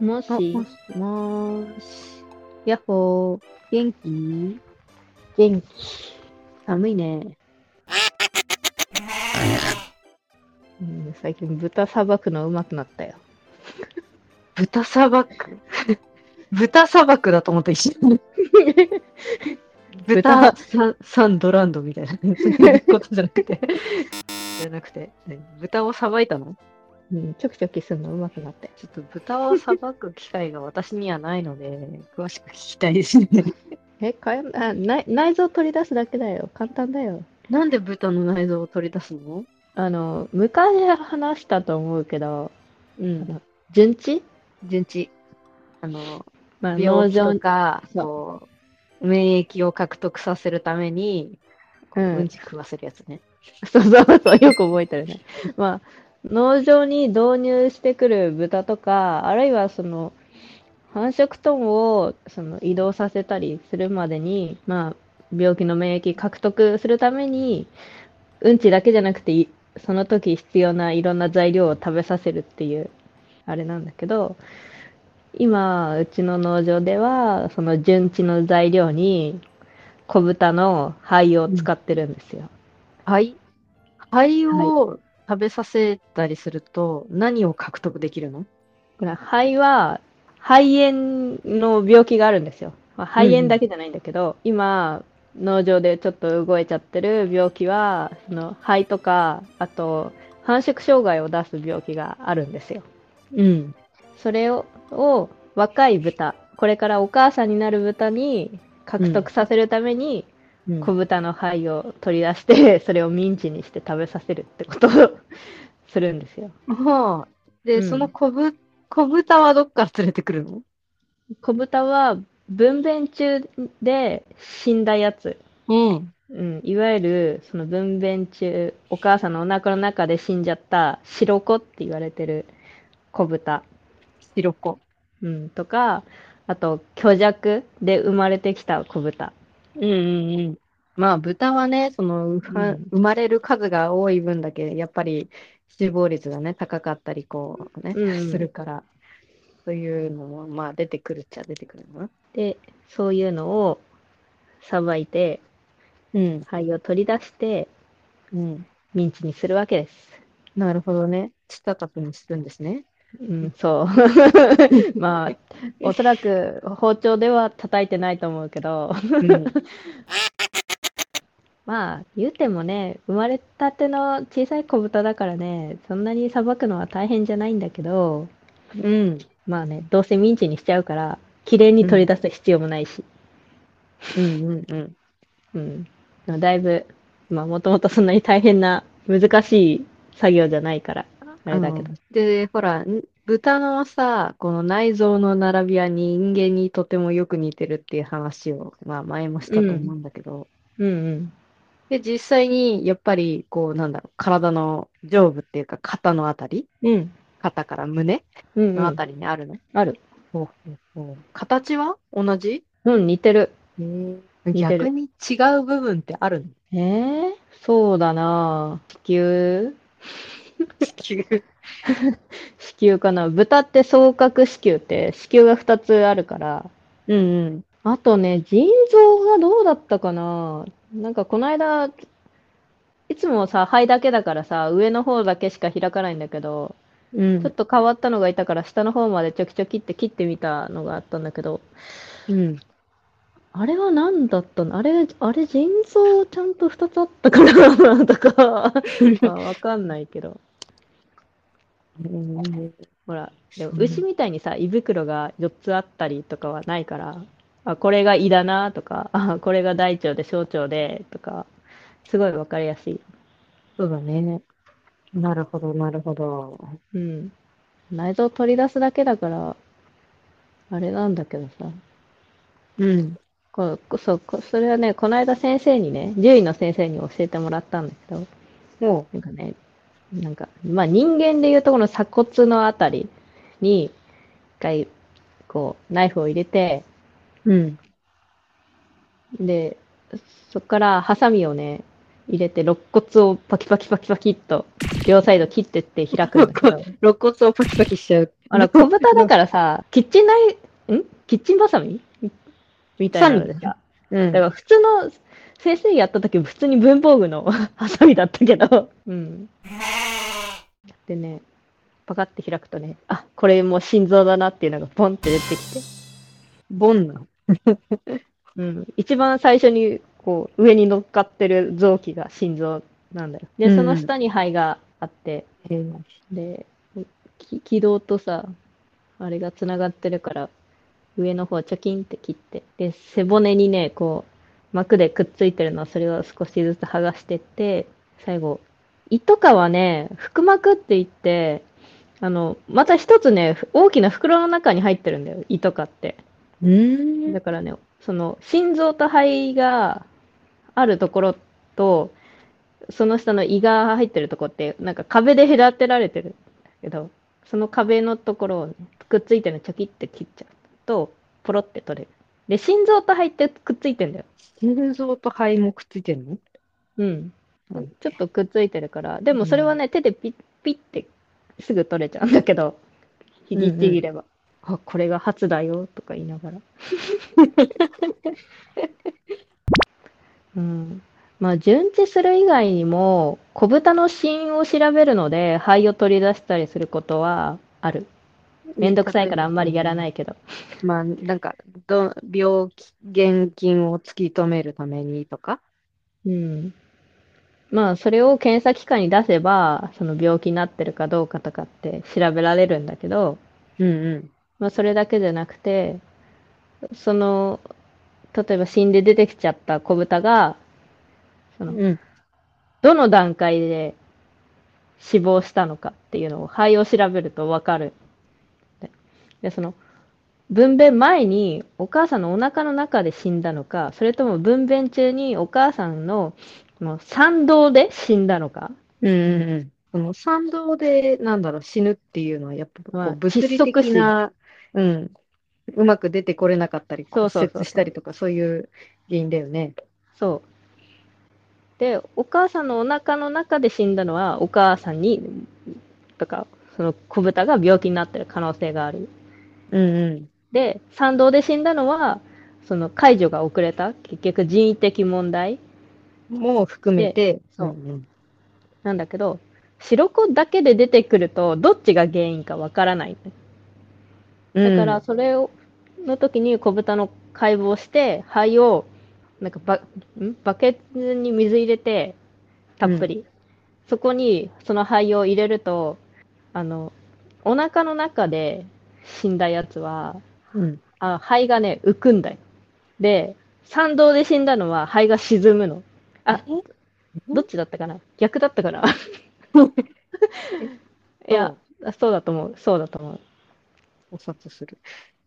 もし、あもし。やっほー。元気？元気。寒いね。うん、最近豚さばくのうまくなったよ。豚さばく。豚さばくだと思った一瞬。豚ササンドランドみたいな。そういうことじゃなくて。じゃなくて、何？豚をさばいたの？うん、ちょきちょきするの？うまくなったよ。ちょっと豚をさばく機会が私にはないので、詳しく聞きたいですね。え、かやあ内内臓取り出すだけだよ。簡単だよ。なんで豚の内臓を取り出すの？あの、昔話したと思うけど、うん。順地順地。あの、まあ、病気農場とか、そう、免疫を獲得させるために、こううんうんち食わせるやつね。そうそうそう、よく覚えてるね。まあ、農場に導入してくる豚とか、あるいはその、繁殖トンをその移動させたりするまでに、まあ、病気の免疫獲得するために、うんちだけじゃなくて、いその時必要ないろんな材料を食べさせるっていう、あれなんだけど、今、うちの農場では、その順地の材料に、小豚の肺を使ってるんですよ。肺肺を食べさせたりすると、何を獲得できるの？これ肺は肺炎の病気があるんですよ。まあ、肺炎だけじゃないんだけど、今農場でちょっと動いちゃってる病気はその肺とかあと繁殖障害を出す病気があるんですよ。うん。それをを若い豚これからお母さんになる豚に獲得させるために、うん小豚の肺を取り出してそれをミンチにして食べさせるってことを するんですよ。はあ。で、うんその小ぶ小豚はどっから連れてくるの？小豚は分娩中で死んだやつ、うん。うん、いわゆるその分娩中お母さんのお腹の中で死んじゃった白子って言われてる子豚、白子。うん、とかあと虚弱で生まれてきた子豚、うんうんうん。まあ、豚はね、その、生まれる数が多い分だけ、やっぱり死亡率がね、高かったり、こうね、うんするから、そういうのも、まあ、出てくるっちゃ出てくるのな。でそういうのをさばいてうん。肺を取り出してうん。ミンチにするわけです。なるほどね。したたくにするんですね。うん、そう。まあ、おそらく包丁では叩いてないと思うけど、うん。まあ、言うてもね、生まれたての小さい子豚だからね、そんなにさばくのは大変じゃないんだけど、うん。まあね、どうせミンチにしちゃうから、綺麗に取り出す必要もないし、うんうんうん。うん。まあだいぶ、まあ、もともとそんなに大変な、難しい作業じゃないから、あれだけど。うんで、ほら、ん豚のさ、この内臓の並びは人間にとてもよく似てるっていう話を、まあ前もしたと思うんだけど、うんうん。で、実際にやっぱり、こう、なんだろう、体の上部っていうか、肩のあたり、うん。肩から胸うん、うん。のあたりにあるの？ある。ほうほうほう形は同じ？うん、似てる。似てる逆に違う部分ってあるの？えー、そうだなぁ。子宮地球。子宮かな。豚って双角子宮って子宮が2つあるから。うんうん。あとね、腎臓がどうだったかな。なんかこの間、いつもさ、肺だけだからさ、上の方だけしか開かないんだけど、うんちょっと変わったのがいたから、下の方までちょきちょきって切ってみたのがあったんだけど、うん。あれは何だったの？あれ、あれ腎臓ちゃんと2つあったかなとか、まあわかんないけど。うんほら、でもうん牛みたいにさ、胃袋が4つあったりとかはないから、あ、これが胃だなとか、あ、これが大腸で小腸でとか、すごいわかりやすい。そうだね。なるほど、なるほど。うん。内臓取り出すだけだから、あれなんだけどさ。うん。こうそう、こそれはね、この間先生にね、獣医の先生に教えてもらったんだけど、もなんかね、なんか、まあ人間でいうとこの鎖骨のあたりに、一回、こう、ナイフを入れて、う、うん。で、そこからハサミをね、入れて、肋骨をパキパキパキパキっと、両サイド切ってって開くんだけど、肋骨をパキパキしちゃう。あの、小豚だからさ、キッチンナイん？キッチンバサミ？みたいなのでさ、うんだから普通の先生やった時普通に文房具の ハサミだったけど、うん。でね、パカって開くとね、あ、これもう心臓だなっていうのがポンって出てきて、ボンな。うん。一番最初にこう上に乗っかってる臓器が心臓なんだよ。で、うんその下に肺があって、えーで、き気道とさ、あれがつながってるから、上の方チョキンって切って、で、背骨にね、こう、膜でくっついてるのをそれを少しずつ剥がしてって、最後、胃とかはね、腹膜って言って、あの、また一つね、大きな袋の中に入ってるんだよ、胃とかって。うーんだからね、その、心臓と肺があるところと、その下の胃が入ってるところって、なんか壁で隔てられてるんだけど、その壁のところをね、くっついてるのチョキって切っちゃうと、ポロって取れる。で、心臓と肺ってくっついてんだよ。心臓と肺もくっついてるの？うんうん。ちょっとくっついてるから、でもそれはね、手でピッピッてすぐ取れちゃうんだけど、ひじちぎれば。あ、これが初だよとか言いながら。うん。まあ、順治する以外にも、小豚の死因を調べるので、肺を取り出したりすることはある。めんどくさいからあんまりやらないけど。まあ、なんか、ど病気、現金を突き止めるためにとか？うん。まあ、それを検査機関に出せば、その病気になってるかどうかとかって調べられるんだけど、うんうん。まあ、それだけじゃなくて、その、例えば死んで出てきちゃった子豚が、その、うん。どの段階で死亡したのかっていうのを肺を調べるとわかる。でで、その、分娩前にお母さんのお腹の中で死んだのか、それとも分娩中にお母さんのこの産道で死んだのか。う。その産道で、なんだろう、死ぬっていうのは、やっぱ物理的な、うん、うまく出てこれなかったり、骨折したりとか、そういう原因だよね。そう。で、お母さんのお腹の中で死んだのは、お母さんに、とか、その子豚が病気になってる可能性がある。うんうん。で、産道で死んだのは、その解除が遅れた、結局人為的問題も含めて、そううんなんだけど、白子だけで出てくると、どっちが原因かわからない。うん。だから、それを、の時に子豚の解剖して、肺を、なんかバ、ん？バケツに水入れて、たっぷり。そこに、その肺を入れると、あの、お腹の中で死んだやつは、うん。あ、肺がね、浮くんだよ。で、産道で死んだのは肺が沈むの。あ、どっちだったかな？逆だったかな？いや、そうだと思う。そうだと思う。お札する。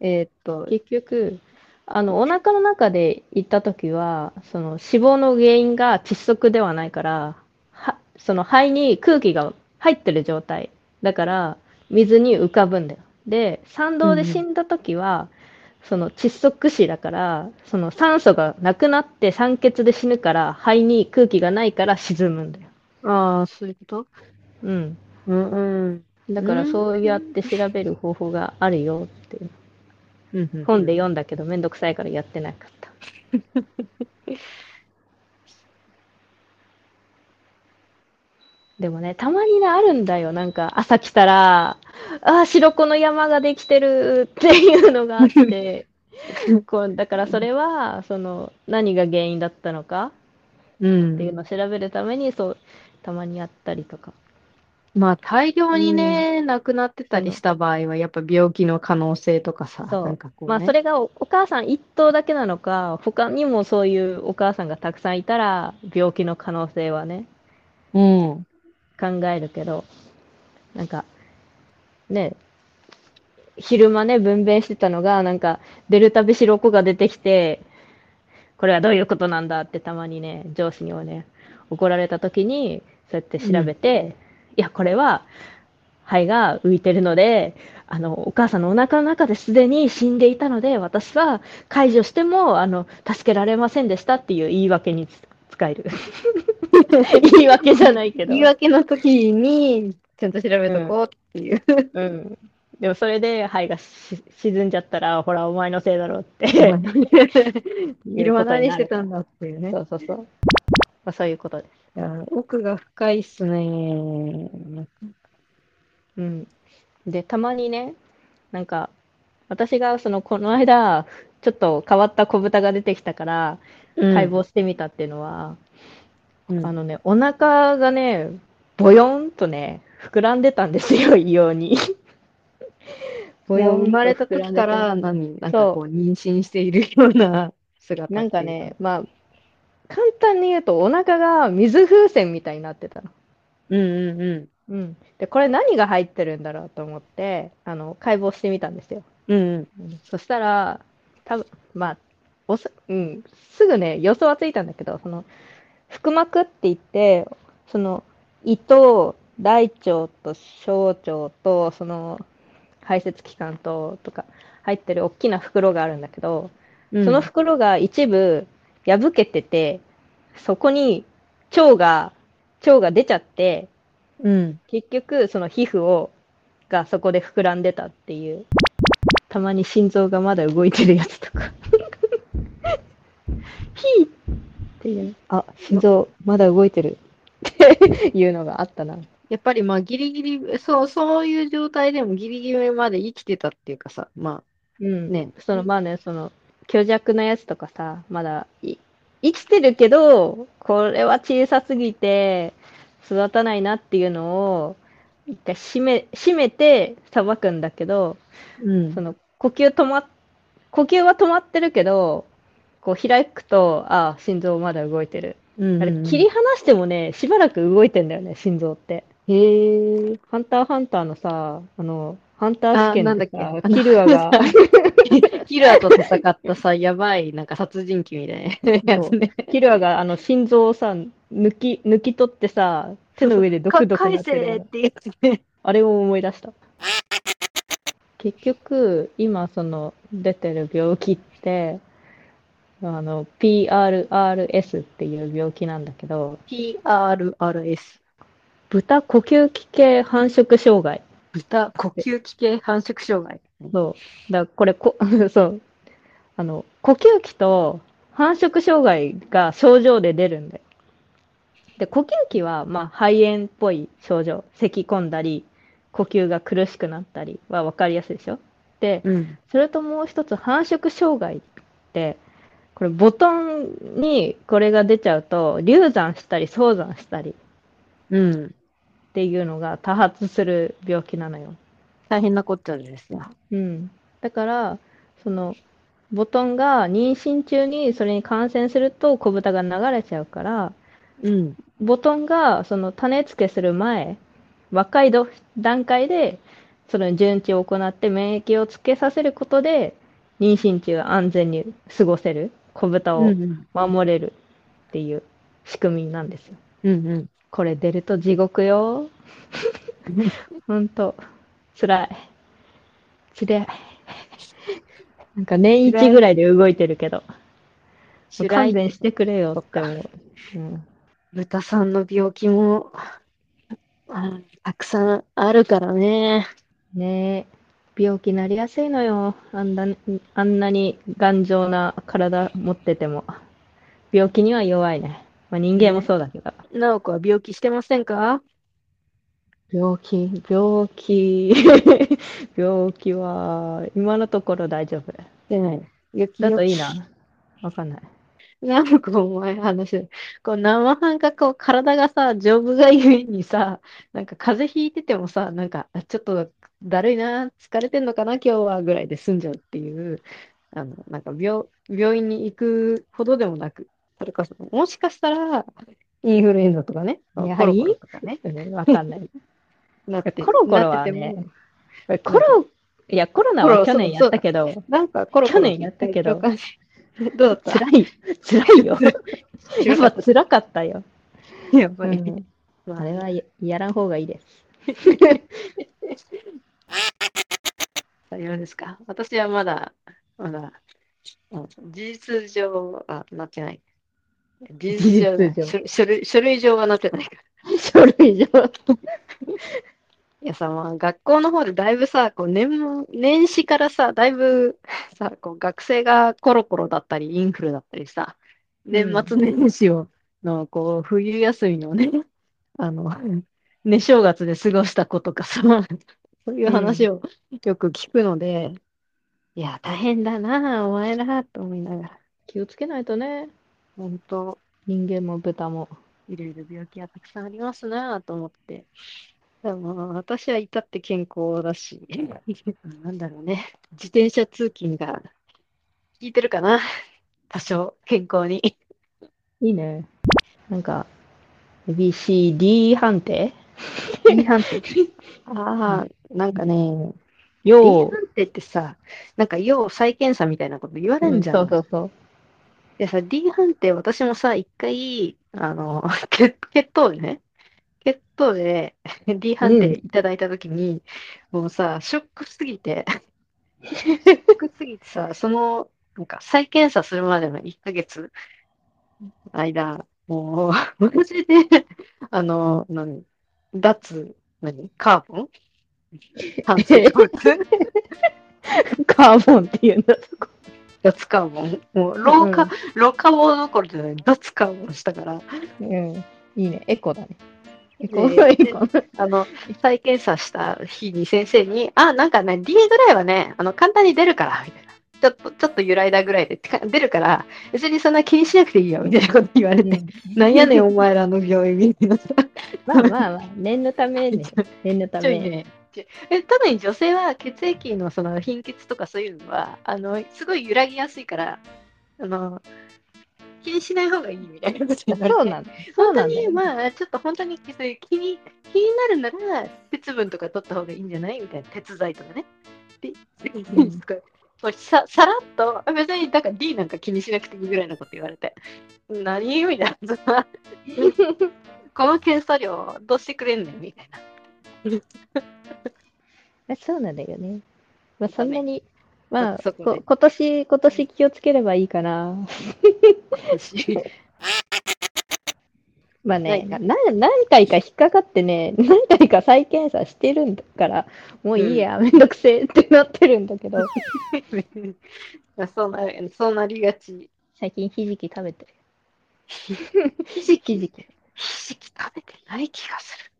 えーっと、結局、あの、お腹の中で行った時は、その死亡の原因が窒息ではないから、は、その肺に空気が入ってる状態。だから、水に浮かぶんだよ。で、産道で死んだ時は、その窒息死だから、その酸素がなくなって酸欠で死ぬから、肺に空気がないから沈むんだよ。ああ、そういうこと？うん。うんうん。だからうんそうやって調べる方法があるよっていう。うんうん本で読んだけどめんどくさいからやってなかった。でもね、たまにね、あるんだよ。なんか、朝来たら、ああ、白子の山ができてるっていうのがあって、こう、だからそれは、その、何が原因だったのかうんっていうのを調べるために、そう、たまにやったりとか。まあ、大量にね、亡くなってたりした場合は、やっぱ病気の可能性とかさ、そうなんかこうまあ、ねそれがおお母さん一頭だけなのか、他にもそういうお母さんがたくさんいたら、病気の可能性はね、うん。考えるけど、なんか、ね、昼間ね、分娩してたのが、なんか、デルタベシロコが出てきて、これはどういうことなんだってたまにね、上司にはね、怒られた時に、そうやって調べて、いや、これは、肺が浮いてるので、あの、お母さんのお腹の中ですでに死んでいたので、私は解除しても、あの、助けられませんでしたっていう言い訳につ使える。言い訳じゃないけど。言い訳の時に、ちゃんと調べとこうっていう。うん。でもそれで肺がし沈んじゃったら、ほら、お前のせいだろうって。昼間何してたんだっていうね。そうそうそう。まあ、そういうことです。いや奥が深いっすね。うん。で、たまにね、なんか、私がその、この間、ちょっと変わった子豚が出てきたから、解剖してみたっていうのは、うんあのね、お腹がね、ボヨンとね、膨らんでたんですよ、異様に。もう生まれた時から何、なんかこう妊娠しているような姿なんかね、まあ、簡単に言うと、お腹が水風船みたいになってたの。うんうんうん。うん。で、これ何が入ってるんだろうと思って、あの、解剖してみたんですよ。うんうんそしたら、多分まあ、おす、うん、すぐね、予想はついたんだけど、その、腹膜って言って、その、胃と大腸と小腸と、その、排泄器官と、とか、入ってる大きな袋があるんだけど、うん。その袋が一部破けてて、そこに腸が、腸が出ちゃって、うん。結局その皮膚を、がそこで膨らんでたっていう。たまに心臓がまだ動いてるやつとか。ヒーっていう。あ、心臓まだ動いてるっていうのがあったな。やっぱりまあギリギリ、そう、そういう状態でもギリギリまで生きてたっていうかさ、まうん。ねそのまあね、その、虚弱なやつとかさ、まだい生きてるけど、これは小さすぎて育たないなっていうのを、一回締め、締めてさばくんだけど、あ、うんその呼吸止まっ、呼吸は止まってるけど、こう開くと、ああ、心臓まだ動いてる。うんあれ、切り離してもね、しばらく動いてんだよね、心臓って。へえ。ハンターハンターのさ、あの、ハンター試験あなんだでさっけ、キルアが、キラーと戦ったさ、やばい、なんか殺人鬼みたいなやつね。キルアがあの心臓をさ、抜き、抜き取ってさ、手の上でドクドクな返ってるせってやつね。あれを思い出した。結局、今その出てる病気って、あの、PRRS っていう病気なんだけど、PRRS。豚呼吸器系繁殖障害。豚呼吸器系繁殖障害。そう。だからこれこ、そう。あの、呼吸器と繁殖障害が症状で出るんだよ。で、呼吸器は、まあ、肺炎っぽい症状。咳込んだり、呼吸が苦しくなったりは分かりやすいでしょで、うん。それともう一つ繁殖障害って、これボトンにこれが出ちゃうと流産したり早産したりうん。っていうのが多発する病気なのよ。大変なこっちゃですよ。うん。だから、そのボトンが妊娠中にそれに感染すると子豚が流れちゃうから、うん。ボトンがその種付けする前、若いど段階でその順治を行って免疫をつけさせることで妊娠中安全に過ごせる子豚を。守れるっていう仕組みなんですよ。うんうん。これ出ると地獄よ。ほんと、辛い。辛い。なんか年一ぐらいで動いてるけど、白勘い弁してくれよってそ思う。うん豚さんの病気も、あたくさんあるからね。ねえ、病気なりやすいのよ。あんな、あんなに頑丈な体持ってても。病気には弱いね。まあ、人間もそうだけど。なおこは病気してませんか？病気、病気、病気は、今のところ大丈夫。してない。だといいな。わかんない。なんかお前話。こう生半可こう体がさ、丈夫がゆえにさ、なんか風邪ひいててもさ、なんかあちょっとだるいな、疲れてんのかな、今日はぐらいで済んじゃうっていう、あの、なんか病、病院に行くほどでもなく、それこそ、もしかしたら、インフルエンザとかね、やコロコロとかね、かんない。なって、コロコロはねも、コロ、いや、コロナは去年やったけど、なんかコロコロ去年やったけど どうだった？辛い、辛いよ。やっぱ辛かったよ。やっぱり。うんまあれはややらん方がいいです。採用ですか？私はまだ、まだ、うん事実上はなってない。事実上書類書類上はなってないから。書類上。いやさ、まあ、学校の方でだいぶさ、こう年、年始からさ、だいぶ さ、こう学生がコロコロだったり、インフルだったりさ、年末年始を、の、こう、冬休みのね、あの、寝正月で過ごした子とかさ、そういう話をよく聞くので、いや、大変だな、お前ら、と思いながら、気をつけないとね。本当人間も豚も。いろいろ病気がたくさんありますなと思って。でも私は至って健康だし、なんだろうね、自転車通勤が効いてるかな、多少健康に。いいね。なんか、ABCD 判定？D 判定？ああ、なんかね、D よ判定ってさ、なんか要再検査みたいなこと言わう、れんじゃん。そうそうそう。でさ、D 判定、私もさ、一回、あの、血、血糖でね、血糖で D 判定いただいたときに、もうさ、ショックすぎて、ショックすぎてさ、その、なんか再検査するまでの1ヶ月間、もう、マジで、あの、何、脱、何、カーボン？炭水化物？カーボンっていうんだ。脱カーボンもう、老化、うん老化棒どころじゃない、脱カーボンしたから、うん。いいね。エコだね。エでコ、エコ。あの、再検査した日に先生に、あ、なんかね、D ぐらいはね、あの、簡単に出るから、みたいな。ちょっと、ちょっと揺らいだぐらいで出るから、別にそんな気にしなくていいよ、みたいなこと言われて、なんやねん、お前らの病院みたいなさ。まあまあまあ、念のためね。念のため。ね。え特に女性は血液のその貧血とかそういうのは、あの、すごい揺らぎやすいから、あの、気にしない方がいいみたいなこと言われて。そうなんだ。そう本当に。まあ、ちょっと本当に気に気になるなら、鉄分とか取った方がいいんじゃないみたいな、鉄剤とかね。で、うんささらっと、あ別に、だから D なんか気にしなくていいぐらいのこと言われて、何みたいな。この検査料どうしてくれんねんみたいな。えそうなんだよね。まあそんなに、まあ、そこ今年、今年気をつければいいかな。私 まあね、なな何回か引っかかってね、何回か再検査してるんだから、もういいや、めんどくせえってなってるんだけど、そうなるそうなりがち。最近ひじき食べてる。ひじき、ひじき。ひじき食べてない気がする。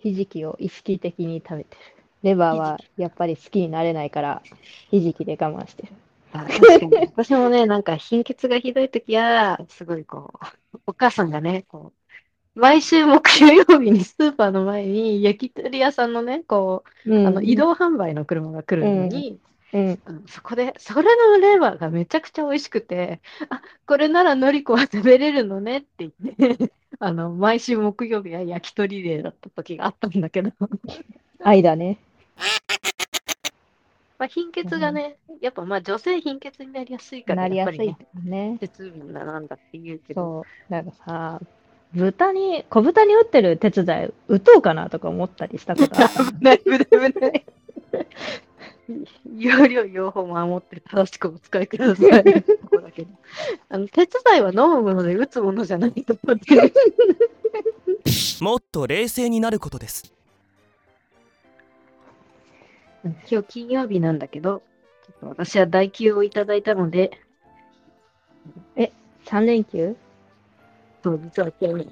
ひじきを意識的に食べてる。レバーはやっぱり好きになれないから、ひじきで我慢してる。あ確かに。私もね、なんか貧血がひどいときは、すごいこう、お母さんがね、こう、毎週木曜日にスーパーの前に焼き鳥屋さんのね、こう、うんあの移動販売の車が来るのに、うん。あのそこで、それのレバーがめちゃくちゃ美味しくて、あ、これならのりこは食べれるのねって言って、あの、毎週木曜日は焼き鳥デーだった時があったんだけど、愛だね。まあ、貧血がね、やっぱまあ女性貧血になりやすいから、なりやすいやっぱりね、ね。鉄分だなんだって言うけど、そう。だからさ、豚に、小豚に打ってる手伝い、打とうかなとか思ったりしたことある。危ない危ない危ない。容量用法守って正しくお使いください。とこだけどあの手伝いは飲むもので打つものじゃないと思ってる。もっと冷静になることです今日金曜日なんだけど、ちょっと私は代休をいただいたので、3連休？そう、実は今日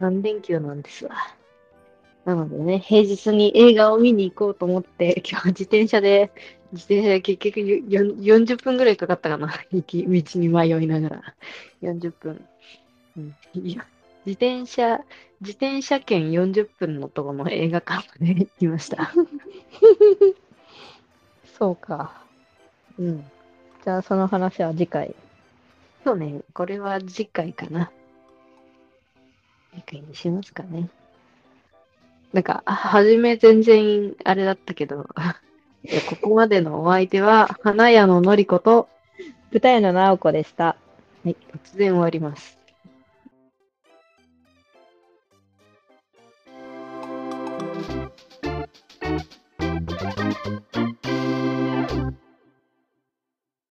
3連休なんですわ。なのでね、平日に映画を見に行こうと思って、今日自転車で、自転車で結局よよん40分ぐらいかかったかな。行き道に迷いながら。40分。うん、いや自転車、自転車券40分のところの映画館まで 行きました。そうか。うん。じゃあその話は次回。そうね、これは次回かな。次回にしますかね。なんか、あ初め全然あれだったけど、ここまでのお相手は、花屋ののりこと、舞台の直子でした。はい、突然終わります。